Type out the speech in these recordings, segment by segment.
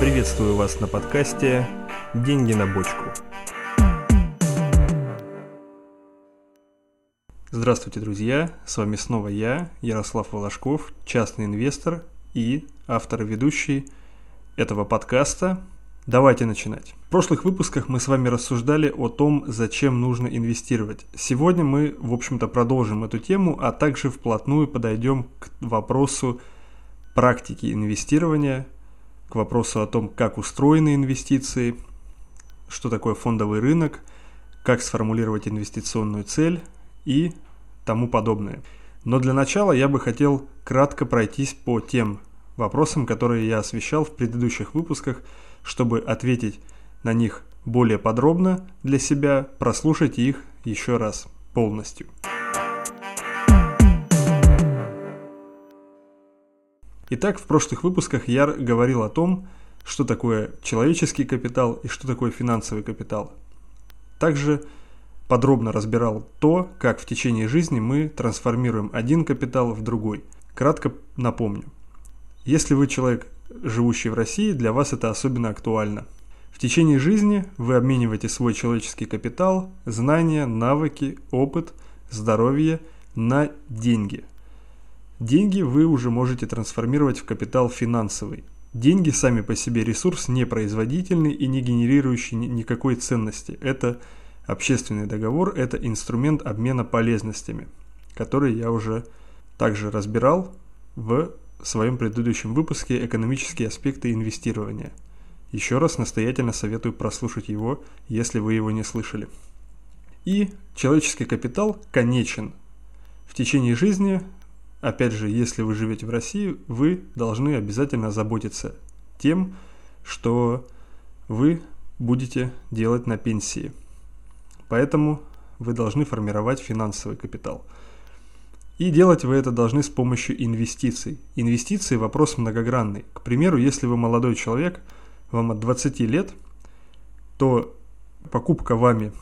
Приветствую вас на подкасте «Деньги на бочку». Здравствуйте, друзья! С вами снова я, Ярослав Волошков, частный инвестор и автор-ведущий этого подкаста. Давайте начинать. В прошлых выпусках мы с вами рассуждали о том, зачем нужно инвестировать. Сегодня мы, в общем-то, продолжим эту тему, а также вплотную подойдем к вопросу практики инвестирования – к вопросу о том, как устроены инвестиции, что такое фондовый рынок, как сформулировать инвестиционную цель и тому подобное. Но для начала я бы хотел кратко пройтись по тем вопросам, которые я освещал в предыдущих выпусках, чтобы ответить на них более подробно для себя, прослушайте их еще раз полностью. Итак, в прошлых выпусках я говорил о том, что такое человеческий капитал и что такое финансовый капитал. Также подробно разбирал то, как в течение жизни мы трансформируем один капитал в другой. Кратко напомню. Если вы человек, живущий в России, для вас это особенно актуально. В течение жизни вы обмениваете свой человеческий капитал, знания, навыки, опыт, здоровье на деньги – Деньги вы уже можете трансформировать в капитал финансовый. Деньги сами по себе ресурс не производительный и не генерирующий никакой ценности. Это общественный договор, это инструмент обмена полезностями, который я уже также разбирал в своем предыдущем выпуске «Экономические аспекты инвестирования». Еще раз настоятельно советую прослушать его, если вы его не слышали. И человеческий капитал конечен. В течение жизни Опять же, если вы живете в России, вы должны обязательно заботиться тем, что вы будете делать на пенсии. Поэтому вы должны формировать финансовый капитал. И делать вы это должны с помощью инвестиций. Инвестиции – вопрос многогранный. К примеру, если вы молодой человек, вам от 20 лет, то покупка вами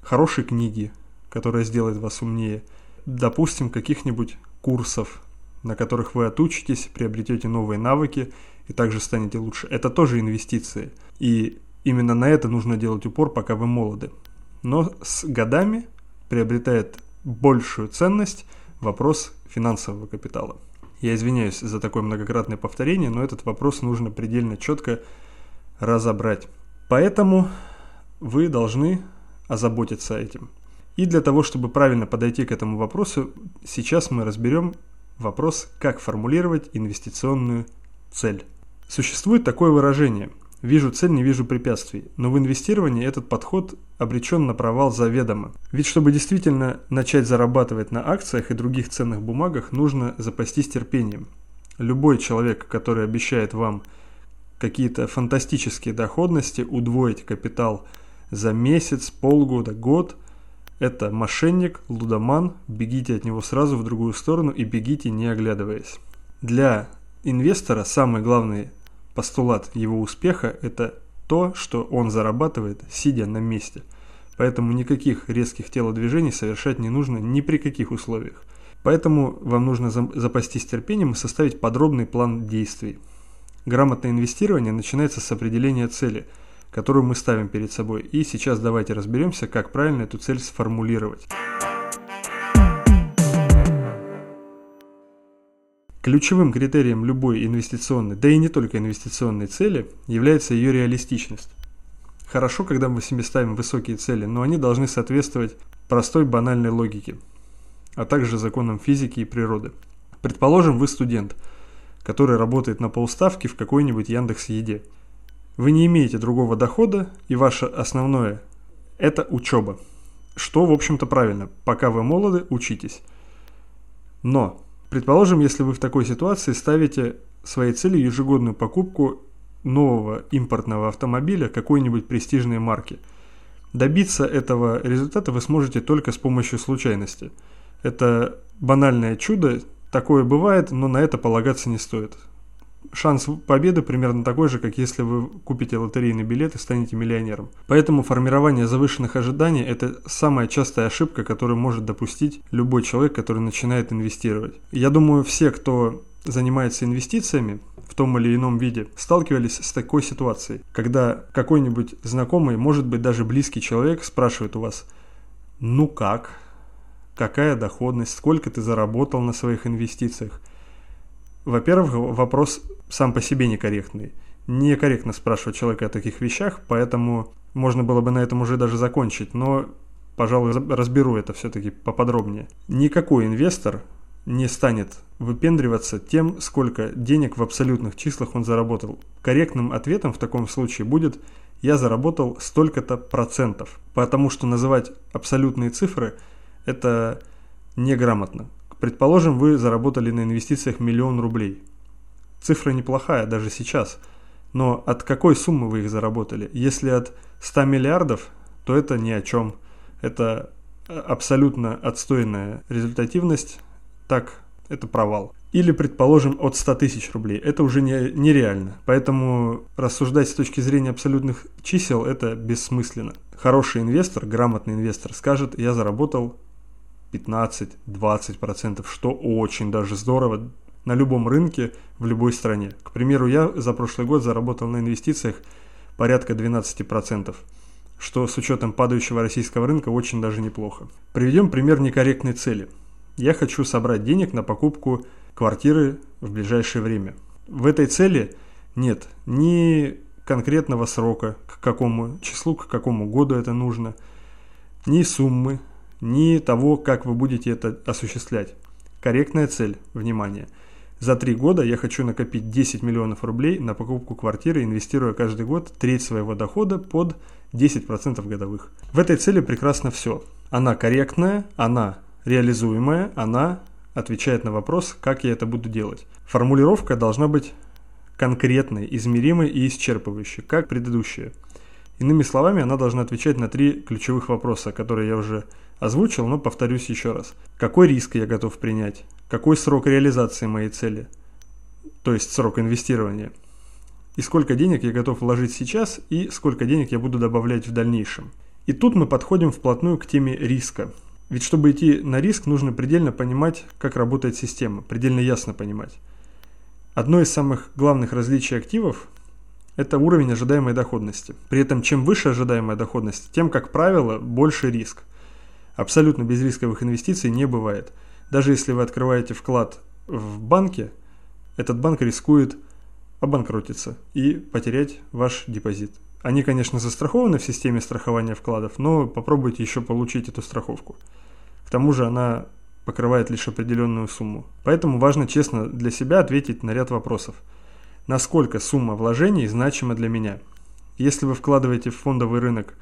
хорошей книги, которая сделает вас умнее, допустим, каких-нибудь курсов, на которых вы отучитесь, приобретете новые навыки и также станете лучше. Это тоже инвестиции. И именно на это нужно делать упор, пока вы молоды. Но с годами приобретает большую ценность вопрос финансового капитала. Я извиняюсь за такое многократное повторение, но этот вопрос нужно предельно четко разобрать. Поэтому вы должны озаботиться этим. И для того, чтобы правильно подойти к этому вопросу, сейчас мы разберем вопрос, как формулировать инвестиционную цель. Существует такое выражение «вижу цель, не вижу препятствий», но в инвестировании этот подход обречен на провал заведомо. Ведь чтобы действительно начать зарабатывать на акциях и других ценных бумагах, нужно запастись терпением. Любой человек, который обещает вам какие-то фантастические доходности, удвоить капитал за месяц, полгода, год – это мошенник, лудоман, бегите от него сразу в другую сторону и бегите не оглядываясь. Для инвестора самый главный постулат его успеха – это то, что он зарабатывает, сидя на месте. Поэтому никаких резких телодвижений совершать не нужно ни при каких условиях. Поэтому вам нужно запастись терпением и составить подробный план действий. Грамотное инвестирование начинается с определения цели – которую мы ставим перед собой. И сейчас давайте разберемся, как правильно эту цель сформулировать. Ключевым критерием любой инвестиционной, да и не только инвестиционной цели, является ее реалистичность. Хорошо, когда мы себе ставим высокие цели, но они должны соответствовать простой банальной логике, а также законам физики и природы. Предположим, вы студент, который работает на полставки в какой-нибудь Яндекс Еде – вы не имеете другого дохода, и ваше основное – это учеба. Что, в общем-то, правильно. Пока вы молоды, учитесь. Но, предположим, если вы в такой ситуации ставите своей целью ежегодную покупку нового импортного автомобиля какой-нибудь престижной марки. Добиться этого результата вы сможете только с помощью случайности. Это банальное чудо, такое бывает, но на это полагаться не стоит. Шанс победы примерно такой же, как если вы купите лотерейный билет и станете миллионером. Поэтому формирование завышенных ожиданий – это самая частая ошибка, которую может допустить любой человек, который начинает инвестировать. Я думаю, все, кто занимается инвестициями в том или ином виде, сталкивались с такой ситуацией, когда какой-нибудь знакомый, может быть даже близкий человек спрашивает у вас, ну как, какая доходность, сколько ты заработал на своих инвестициях. Во-первых, вопрос сам по себе некорректный. Некорректно спрашивать человека о таких вещах, поэтому можно было бы на этом уже даже закончить, но, пожалуй, разберу это все-таки поподробнее. Никакой инвестор не станет выпендриваться тем, сколько денег в абсолютных числах он заработал. Корректным ответом в таком случае будет «я заработал столько-то процентов», потому что называть абсолютные цифры – это неграмотно. Предположим, вы заработали на инвестициях миллион рублей. Цифра неплохая даже сейчас, но от какой суммы вы их заработали? Если от 100 миллиардов, то это ни о чем. Это абсолютно отстойная результативность, так это провал. Или, предположим, от 100 тысяч рублей. Это уже не, нереально. Поэтому рассуждать с точки зрения абсолютных чисел – это бессмысленно. Хороший инвестор, грамотный инвестор скажет, я заработал 15-20%, что очень даже здорово на любом рынке в любой стране. К примеру, я за прошлый год заработал на инвестициях порядка 12%, что с учетом падающего российского рынка очень даже неплохо. Приведем пример некорректной цели. Я хочу собрать денег на покупку квартиры в ближайшее время. В этой цели нет ни конкретного срока, к какому числу, к какому году это нужно, ни суммы, ни того, как вы будете это осуществлять. Корректная цель, внимание. За три года я хочу накопить 10 миллионов рублей на покупку квартиры, инвестируя каждый год треть своего дохода под 10% годовых. В этой цели прекрасно все. Она корректная, она реализуемая, она отвечает на вопрос, как я это буду делать. Формулировка должна быть конкретной, измеримой и исчерпывающей, как предыдущая. Иными словами, она должна отвечать на три ключевых вопроса, которые я уже озвучил, но повторюсь еще раз. Какой риск я готов принять? Какой срок реализации моей цели? То есть срок инвестирования. И сколько денег я готов вложить сейчас и сколько денег я буду добавлять в дальнейшем. И тут мы подходим вплотную к теме риска. Ведь чтобы идти на риск, нужно предельно понимать, как работает система, предельно ясно понимать. Одно из самых главных различий активов – это уровень ожидаемой доходности. При этом, чем выше ожидаемая доходность, тем, как правило, больше риск. Абсолютно безрисковых инвестиций не бывает. Даже если вы открываете вклад в банке, этот банк рискует обанкротиться и потерять ваш депозит. Они, конечно, застрахованы в системе страхования вкладов, но попробуйте еще получить эту страховку. К тому же она покрывает лишь определенную сумму. Поэтому важно честно для себя ответить на ряд вопросов. Насколько сумма вложений значима для меня? Если вы вкладываете в фондовый рынок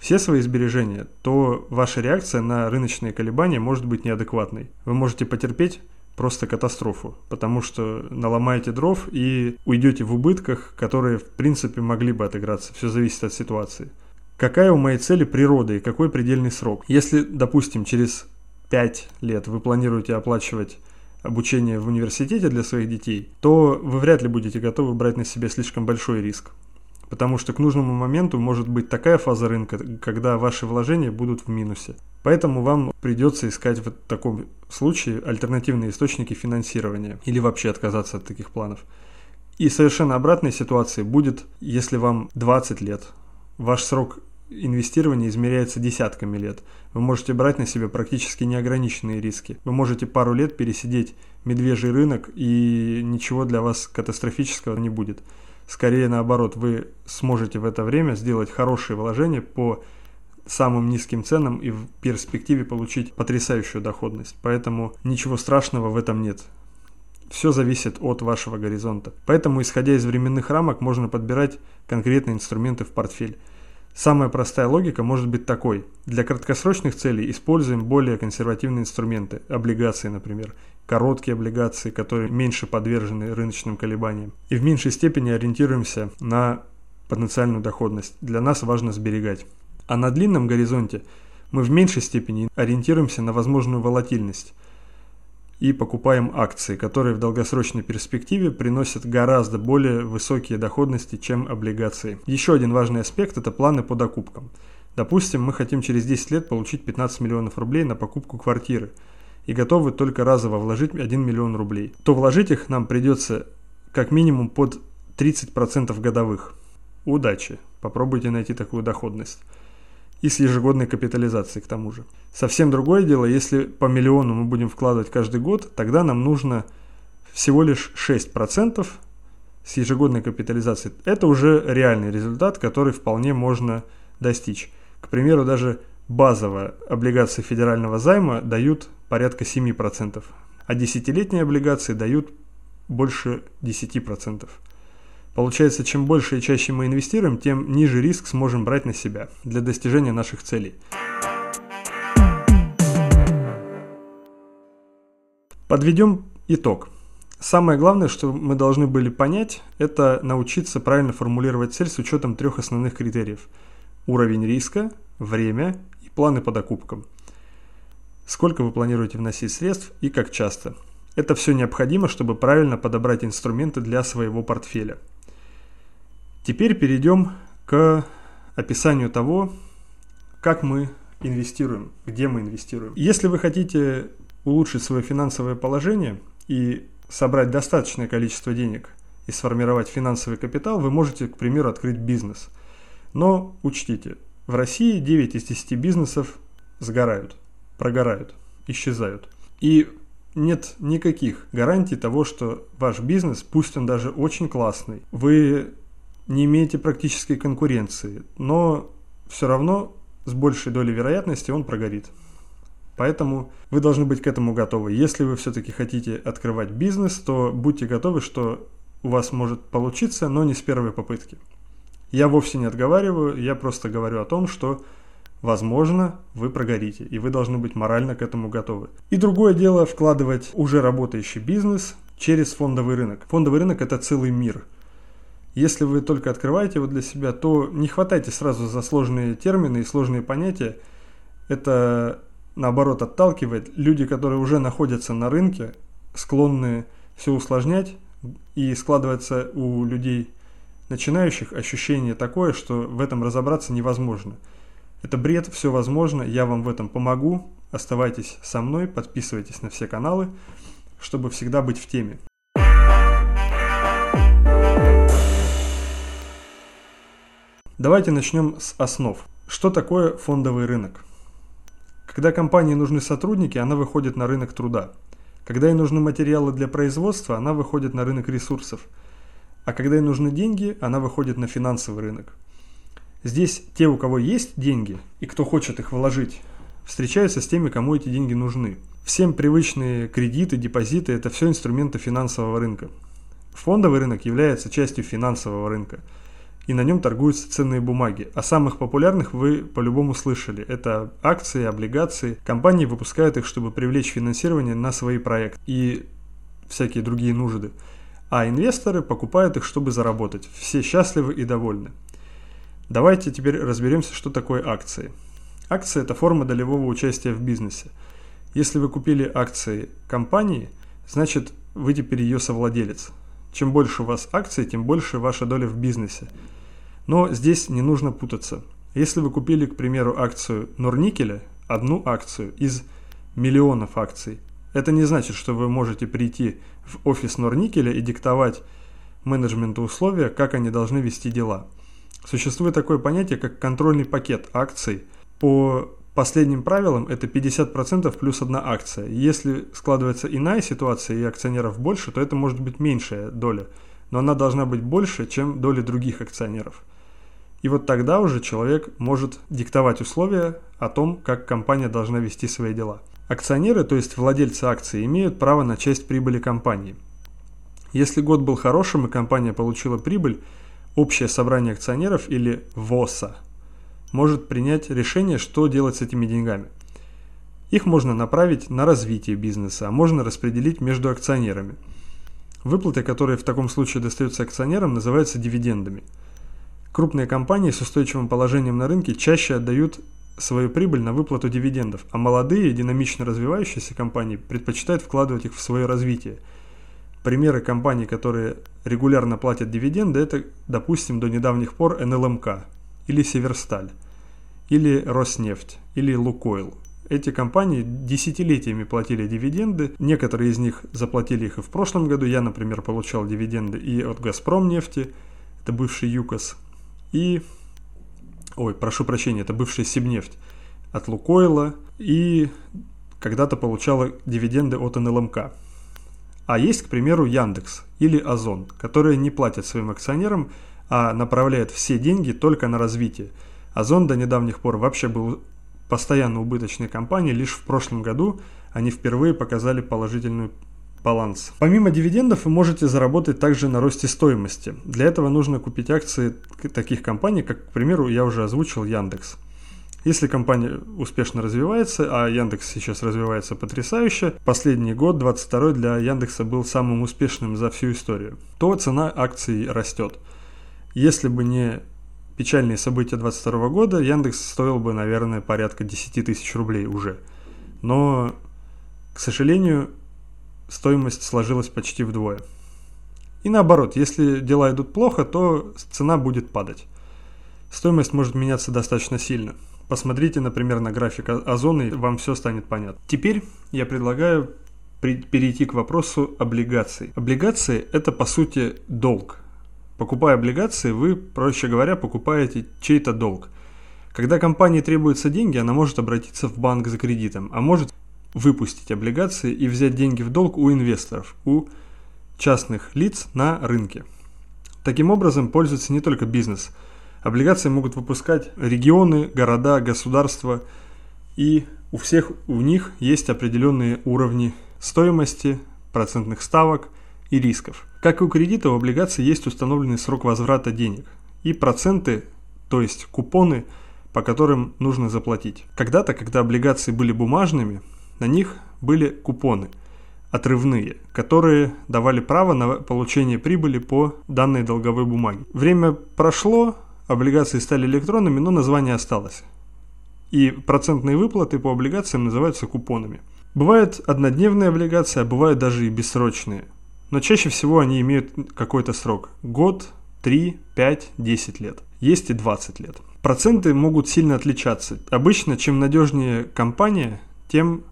все свои сбережения, то ваша реакция на рыночные колебания может быть неадекватной. Вы можете потерпеть просто катастрофу, потому что наломаете дров и уйдете в убытках, которые в принципе могли бы отыграться. Все зависит от ситуации. Какая у моей цели природа и какой предельный срок? Если, допустим, через 5 лет вы планируете оплачивать обучение в университете для своих детей, то вы вряд ли будете готовы брать на себя слишком большой риск. Потому что к нужному моменту может быть такая фаза рынка, когда ваши вложения будут в минусе. Поэтому вам придется искать в таком случае альтернативные источники финансирования или вообще отказаться от таких планов. И совершенно обратной ситуации будет, если вам 20 лет. Ваш срок инвестирования измеряется десятками лет. Вы можете брать на себя практически неограниченные риски. Вы можете пару лет пересидеть медвежий рынок и ничего для вас катастрофического не будет. Скорее наоборот, вы сможете в это время сделать хорошие вложения по самым низким ценам и в перспективе получить потрясающую доходность. Поэтому ничего страшного в этом нет. Все зависит от вашего горизонта. Поэтому, исходя из временных рамок, можно подбирать конкретные инструменты в портфель. Самая простая логика может быть такой. Для краткосрочных целей используем более консервативные инструменты, облигации, например, короткие облигации, которые меньше подвержены рыночным колебаниям. И в меньшей степени ориентируемся на потенциальную доходность. Для нас важно сберегать. А на длинном горизонте мы в меньшей степени ориентируемся на возможную волатильность. И покупаем акции, которые в долгосрочной перспективе приносят гораздо более высокие доходности, чем облигации. Еще один важный аспект – это планы по докупкам. Допустим, мы хотим через 10 лет получить 15 миллионов рублей на покупку квартиры и готовы только разово вложить 1 миллион рублей, то вложить их нам придется как минимум под 30% годовых. Удачи! Попробуйте найти такую доходность и с ежегодной капитализацией к тому же. Совсем другое дело, если по миллиону мы будем вкладывать каждый год, тогда нам нужно всего лишь 6% с ежегодной капитализацией. Это уже реальный результат, который вполне можно достичь. К примеру, даже базовая облигации федерального займа дают порядка 7%, а десятилетние облигации дают больше 10%. Получается, чем больше и чаще мы инвестируем, тем ниже риск сможем брать на себя для достижения наших целей. Подведем итог. Самое главное, что мы должны были понять, это научиться правильно формулировать цель с учетом трех основных критериев. Уровень риска, время и планы по докупкам. Сколько вы планируете вносить средств и как часто. Это все необходимо, чтобы правильно подобрать инструменты для своего портфеля – Теперь перейдем к описанию того, как мы инвестируем, где мы инвестируем. Если вы хотите улучшить свое финансовое положение и собрать достаточное количество денег и сформировать финансовый капитал, вы можете, к примеру, открыть бизнес. Но учтите, в России 9 из 10 бизнесов сгорают, прогорают, исчезают. И нет никаких гарантий того, что ваш бизнес, пусть он даже очень классный, вы не имеете практической конкуренции, но все равно с большей долей вероятности он прогорит. Поэтому вы должны быть к этому готовы. Если вы все-таки хотите открывать бизнес, то будьте готовы, что у вас может получиться, но не с первой попытки. Я вовсе не отговариваю, я просто говорю о том, что возможно вы прогорите, и вы должны быть морально к этому готовы. И другое дело вкладывать уже работающий бизнес через фондовый рынок. Фондовый рынок это целый мир – если вы только открываете его для себя, то не хватайте сразу за сложные термины и сложные понятия. Это наоборот отталкивает. Люди, которые уже находятся на рынке, склонны все усложнять, и складывается у людей начинающих ощущение такое, что в этом разобраться невозможно. Это бред, все возможно, я вам в этом помогу. Оставайтесь со мной, подписывайтесь на все каналы, чтобы всегда быть в теме. Давайте начнем с основ. Что такое фондовый рынок? Когда компании нужны сотрудники, она выходит на рынок труда. Когда ей нужны материалы для производства, она выходит на рынок ресурсов. А когда ей нужны деньги, она выходит на финансовый рынок. Здесь те, у кого есть деньги и кто хочет их вложить, встречаются с теми, кому эти деньги нужны. Всем привычные кредиты, депозиты – это все инструменты финансового рынка. Фондовый рынок является частью финансового рынка – и на нем торгуются ценные бумаги. О самых популярных вы по-любому слышали. Это акции, облигации. Компании выпускают их, чтобы привлечь финансирование на свои проекты и всякие другие нужды. А инвесторы покупают их, чтобы заработать. Все счастливы и довольны. Давайте теперь разберемся, что такое акции. Акции – это форма долевого участия в бизнесе. Если вы купили акции компании, значит вы теперь ее совладелец. Чем больше у вас акций, тем больше ваша доля в бизнесе. Но здесь не нужно путаться. Если вы купили, к примеру, акцию Норникеля, одну акцию из миллионов акций, это не значит, что вы можете прийти в офис Норникеля и диктовать менеджменту условия, как они должны вести дела. Существует такое понятие, как контрольный пакет акций. По Последним правилом это 50% плюс одна акция. Если складывается иная ситуация и акционеров больше, то это может быть меньшая доля, но она должна быть больше, чем доля других акционеров. И вот тогда уже человек может диктовать условия о том, как компания должна вести свои дела. Акционеры, то есть владельцы акций, имеют право на часть прибыли компании. Если год был хорошим и компания получила прибыль, общее собрание акционеров или ВОСа – может принять решение, что делать с этими деньгами. Их можно направить на развитие бизнеса, а можно распределить между акционерами. Выплаты, которые в таком случае достаются акционерам, называются дивидендами. Крупные компании с устойчивым положением на рынке чаще отдают свою прибыль на выплату дивидендов, а молодые, динамично развивающиеся компании предпочитают вкладывать их в свое развитие. Примеры компаний, которые регулярно платят дивиденды, это, допустим, до недавних пор НЛМК или Северсталь, или Роснефть, или Лукойл. Эти компании десятилетиями платили дивиденды, некоторые из них заплатили их и в прошлом году. Я, например, получал дивиденды и от Газпром нефти, это бывший ЮКОС, и ой, прошу прощения, это бывшая Сибнефть от Лукойла и когда-то получала дивиденды от НЛМК. А есть, к примеру, Яндекс или Озон, которые не платят своим акционерам, а направляют все деньги только на развитие. Озон до недавних пор вообще был постоянно убыточной компанией, лишь в прошлом году они впервые показали положительную баланс. Помимо дивидендов вы можете заработать также на росте стоимости. Для этого нужно купить акции таких компаний, как, к примеру, я уже озвучил Яндекс. Если компания успешно развивается, а Яндекс сейчас развивается потрясающе, последний год, 22 для Яндекса был самым успешным за всю историю, то цена акций растет. Если бы не печальные события 22 года, Яндекс стоил бы, наверное, порядка 10 тысяч рублей уже. Но, к сожалению, стоимость сложилась почти вдвое. И наоборот, если дела идут плохо, то цена будет падать. Стоимость может меняться достаточно сильно. Посмотрите, например, на график Озона, и вам все станет понятно. Теперь я предлагаю перейти к вопросу облигаций. Облигации – это, по сути, долг. Покупая облигации, вы, проще говоря, покупаете чей-то долг. Когда компании требуются деньги, она может обратиться в банк за кредитом, а может выпустить облигации и взять деньги в долг у инвесторов, у частных лиц на рынке. Таким образом пользуется не только бизнес. Облигации могут выпускать регионы, города, государства, и у всех у них есть определенные уровни стоимости, процентных ставок и рисков. Как и у кредита, у облигаций есть установленный срок возврата денег и проценты, то есть купоны, по которым нужно заплатить. Когда-то, когда облигации были бумажными, на них были купоны отрывные, которые давали право на получение прибыли по данной долговой бумаге. Время прошло, облигации стали электронными, но название осталось. И процентные выплаты по облигациям называются купонами. Бывают однодневные облигации, а бывают даже и бессрочные. Но чаще всего они имеют какой-то срок. Год, 3, 5, 10 лет. Есть и 20 лет. Проценты могут сильно отличаться. Обычно, чем надежнее компания, тем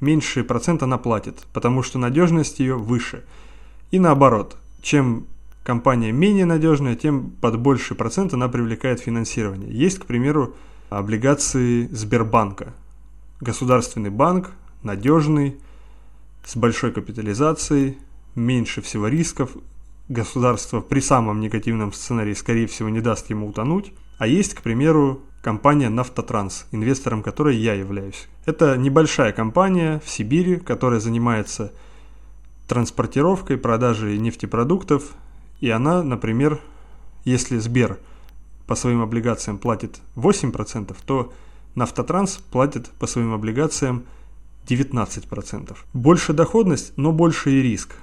меньший процент она платит, потому что надежность ее выше. И наоборот, чем компания менее надежная, тем под больший процент она привлекает финансирование. Есть, к примеру, облигации Сбербанка. Государственный банк, надежный, с большой капитализацией, меньше всего рисков. Государство при самом негативном сценарии, скорее всего, не даст ему утонуть. А есть, к примеру, компания «Нафтотранс», инвестором которой я являюсь. Это небольшая компания в Сибири, которая занимается транспортировкой, продажей нефтепродуктов, и она, например, если Сбер по своим облигациям платит 8%, то Нафтотранс платит по своим облигациям 19%. Больше доходность, но больше и риск.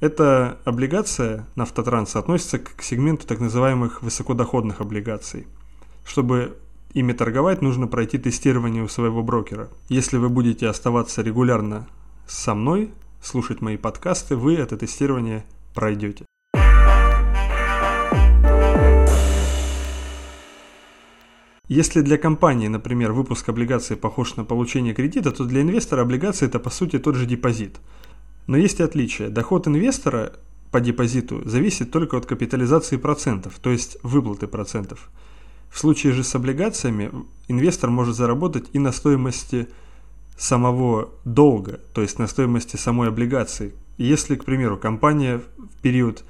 Эта облигация Нафтотранса относится к сегменту так называемых высокодоходных облигаций. Чтобы Ими торговать нужно пройти тестирование у своего брокера. Если вы будете оставаться регулярно со мной, слушать мои подкасты, вы это тестирование пройдете. Если для компании, например, выпуск облигаций похож на получение кредита, то для инвестора облигации это по сути тот же депозит. Но есть и отличие. Доход инвестора по депозиту зависит только от капитализации процентов, то есть выплаты процентов. В случае же с облигациями инвестор может заработать и на стоимости самого долга, то есть на стоимости самой облигации. Если, к примеру, компания в период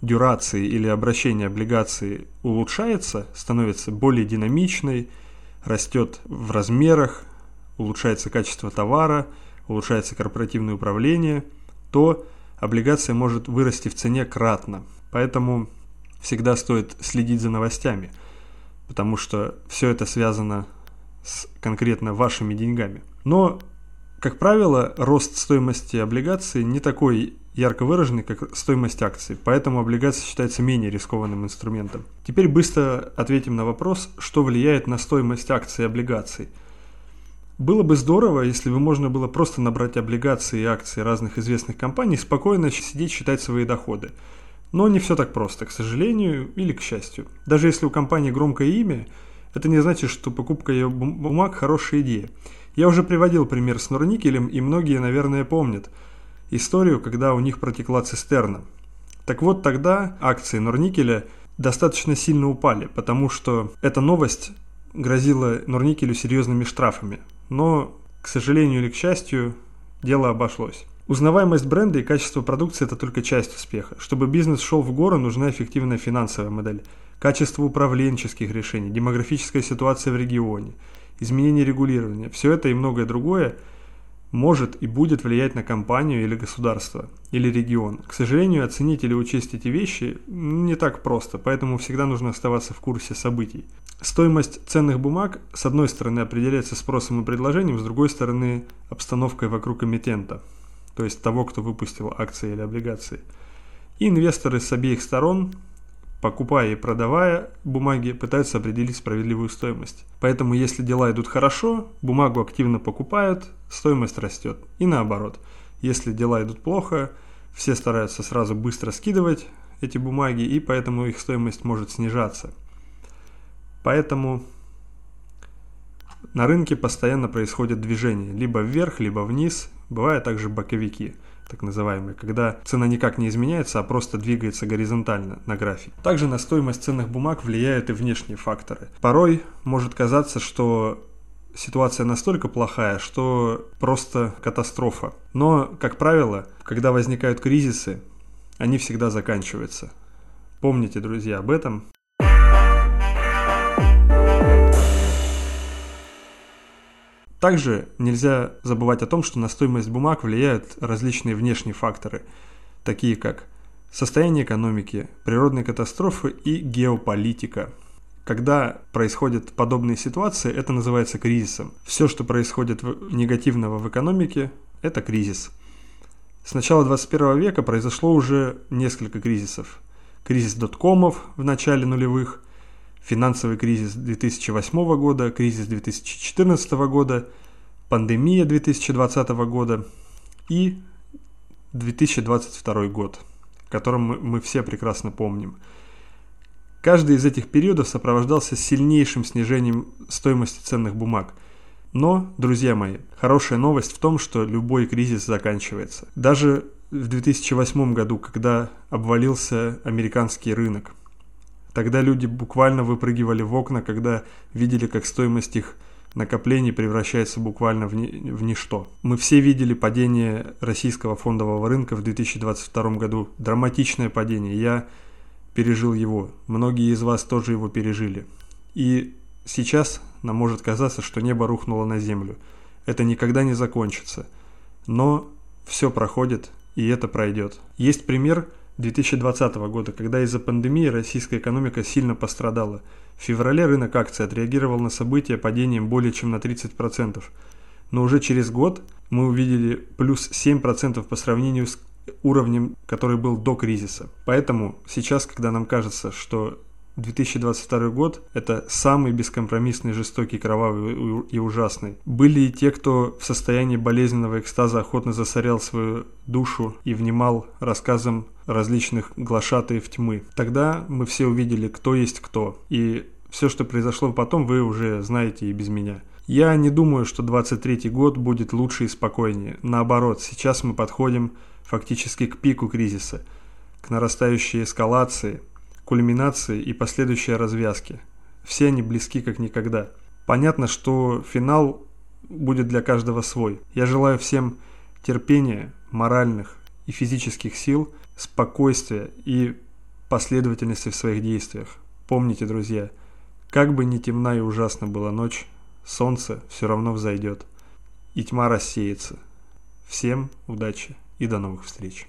дюрации или обращения облигаций улучшается, становится более динамичной, растет в размерах, улучшается качество товара, улучшается корпоративное управление, то облигация может вырасти в цене кратно. Поэтому всегда стоит следить за новостями – потому что все это связано с конкретно вашими деньгами. Но, как правило, рост стоимости облигаций не такой ярко выраженный, как стоимость акций, поэтому облигация считается менее рискованным инструментом. Теперь быстро ответим на вопрос, что влияет на стоимость акций и облигаций – Было бы здорово, если бы можно было просто набрать облигации и акции разных известных компаний, спокойно сидеть считать свои доходы. Но не все так просто, к сожалению или к счастью. Даже если у компании громкое имя, это не значит, что покупка ее бумаг – хорошая идея. Я уже приводил пример с Норникелем, и многие, наверное, помнят историю, когда у них протекла цистерна. Так вот, тогда акции Норникеля достаточно сильно упали, потому что эта новость грозила Норникелю серьезными штрафами. Но, к сожалению или к счастью, дело обошлось. Узнаваемость бренда и качество продукции – это только часть успеха. Чтобы бизнес шел в гору, нужна эффективная финансовая модель, качество управленческих решений, демографическая ситуация в регионе, изменение регулирования. Все это и многое другое может и будет влиять на компанию или государство, или регион. К сожалению, оценить или учесть эти вещи не так просто, поэтому всегда нужно оставаться в курсе событий. Стоимость ценных бумаг с одной стороны определяется спросом и предложением, с другой стороны обстановкой вокруг эмитента – то есть того, кто выпустил акции или облигации. И инвесторы с обеих сторон, покупая и продавая бумаги, пытаются определить справедливую стоимость. Поэтому если дела идут хорошо, бумагу активно покупают, стоимость растет. И наоборот, если дела идут плохо, все стараются сразу быстро скидывать эти бумаги, и поэтому их стоимость может снижаться. Поэтому на рынке постоянно происходит движение, либо вверх, либо вниз, Бывают также боковики, так называемые, когда цена никак не изменяется, а просто двигается горизонтально на графике. Также на стоимость ценных бумаг влияют и внешние факторы. Порой может казаться, что ситуация настолько плохая, что просто катастрофа. Но, как правило, когда возникают кризисы, они всегда заканчиваются. Помните, друзья, об этом. Также нельзя забывать о том, что на стоимость бумаг влияют различные внешние факторы, такие как состояние экономики, природные катастрофы и геополитика. Когда происходят подобные ситуации, это называется кризисом. Все, что происходит негативного в экономике, это кризис. С начала 21 века произошло уже несколько кризисов. Кризис доткомов в начале нулевых, финансовый кризис 2008 года, кризис 2014 года, пандемия 2020 года и 2022 год, который мы, мы все прекрасно помним. Каждый из этих периодов сопровождался сильнейшим снижением стоимости ценных бумаг. Но, друзья мои, хорошая новость в том, что любой кризис заканчивается. Даже в 2008 году, когда обвалился американский рынок – Тогда люди буквально выпрыгивали в окна, когда видели, как стоимость их накоплений превращается буквально в, ни, в ничто. Мы все видели падение российского фондового рынка в 2022 году. Драматичное падение. Я пережил его. Многие из вас тоже его пережили. И сейчас нам может казаться, что небо рухнуло на землю. Это никогда не закончится. Но все проходит, и это пройдет. Есть пример – 2020 года, когда из-за пандемии российская экономика сильно пострадала. В феврале рынок акций отреагировал на события падением более чем на 30%. Но уже через год мы увидели плюс 7% по сравнению с уровнем, который был до кризиса. Поэтому сейчас, когда нам кажется, что 2022 год – это самый бескомпромиссный, жестокий, кровавый и ужасный. Были и те, кто в состоянии болезненного экстаза охотно засорял свою душу и внимал рассказам различных глашатаев тьмы. Тогда мы все увидели, кто есть кто. И все, что произошло потом, вы уже знаете и без меня. Я не думаю, что 23 год будет лучше и спокойнее. Наоборот, сейчас мы подходим фактически к пику кризиса, к нарастающей эскалации – кульминации и последующей развязки. Все они близки как никогда. Понятно, что финал будет для каждого свой. Я желаю всем терпения, моральных и физических сил, спокойствия и последовательности в своих действиях. Помните, друзья, как бы ни темна и ужасна была ночь, солнце все равно взойдет, и тьма рассеется. Всем удачи и до новых встреч.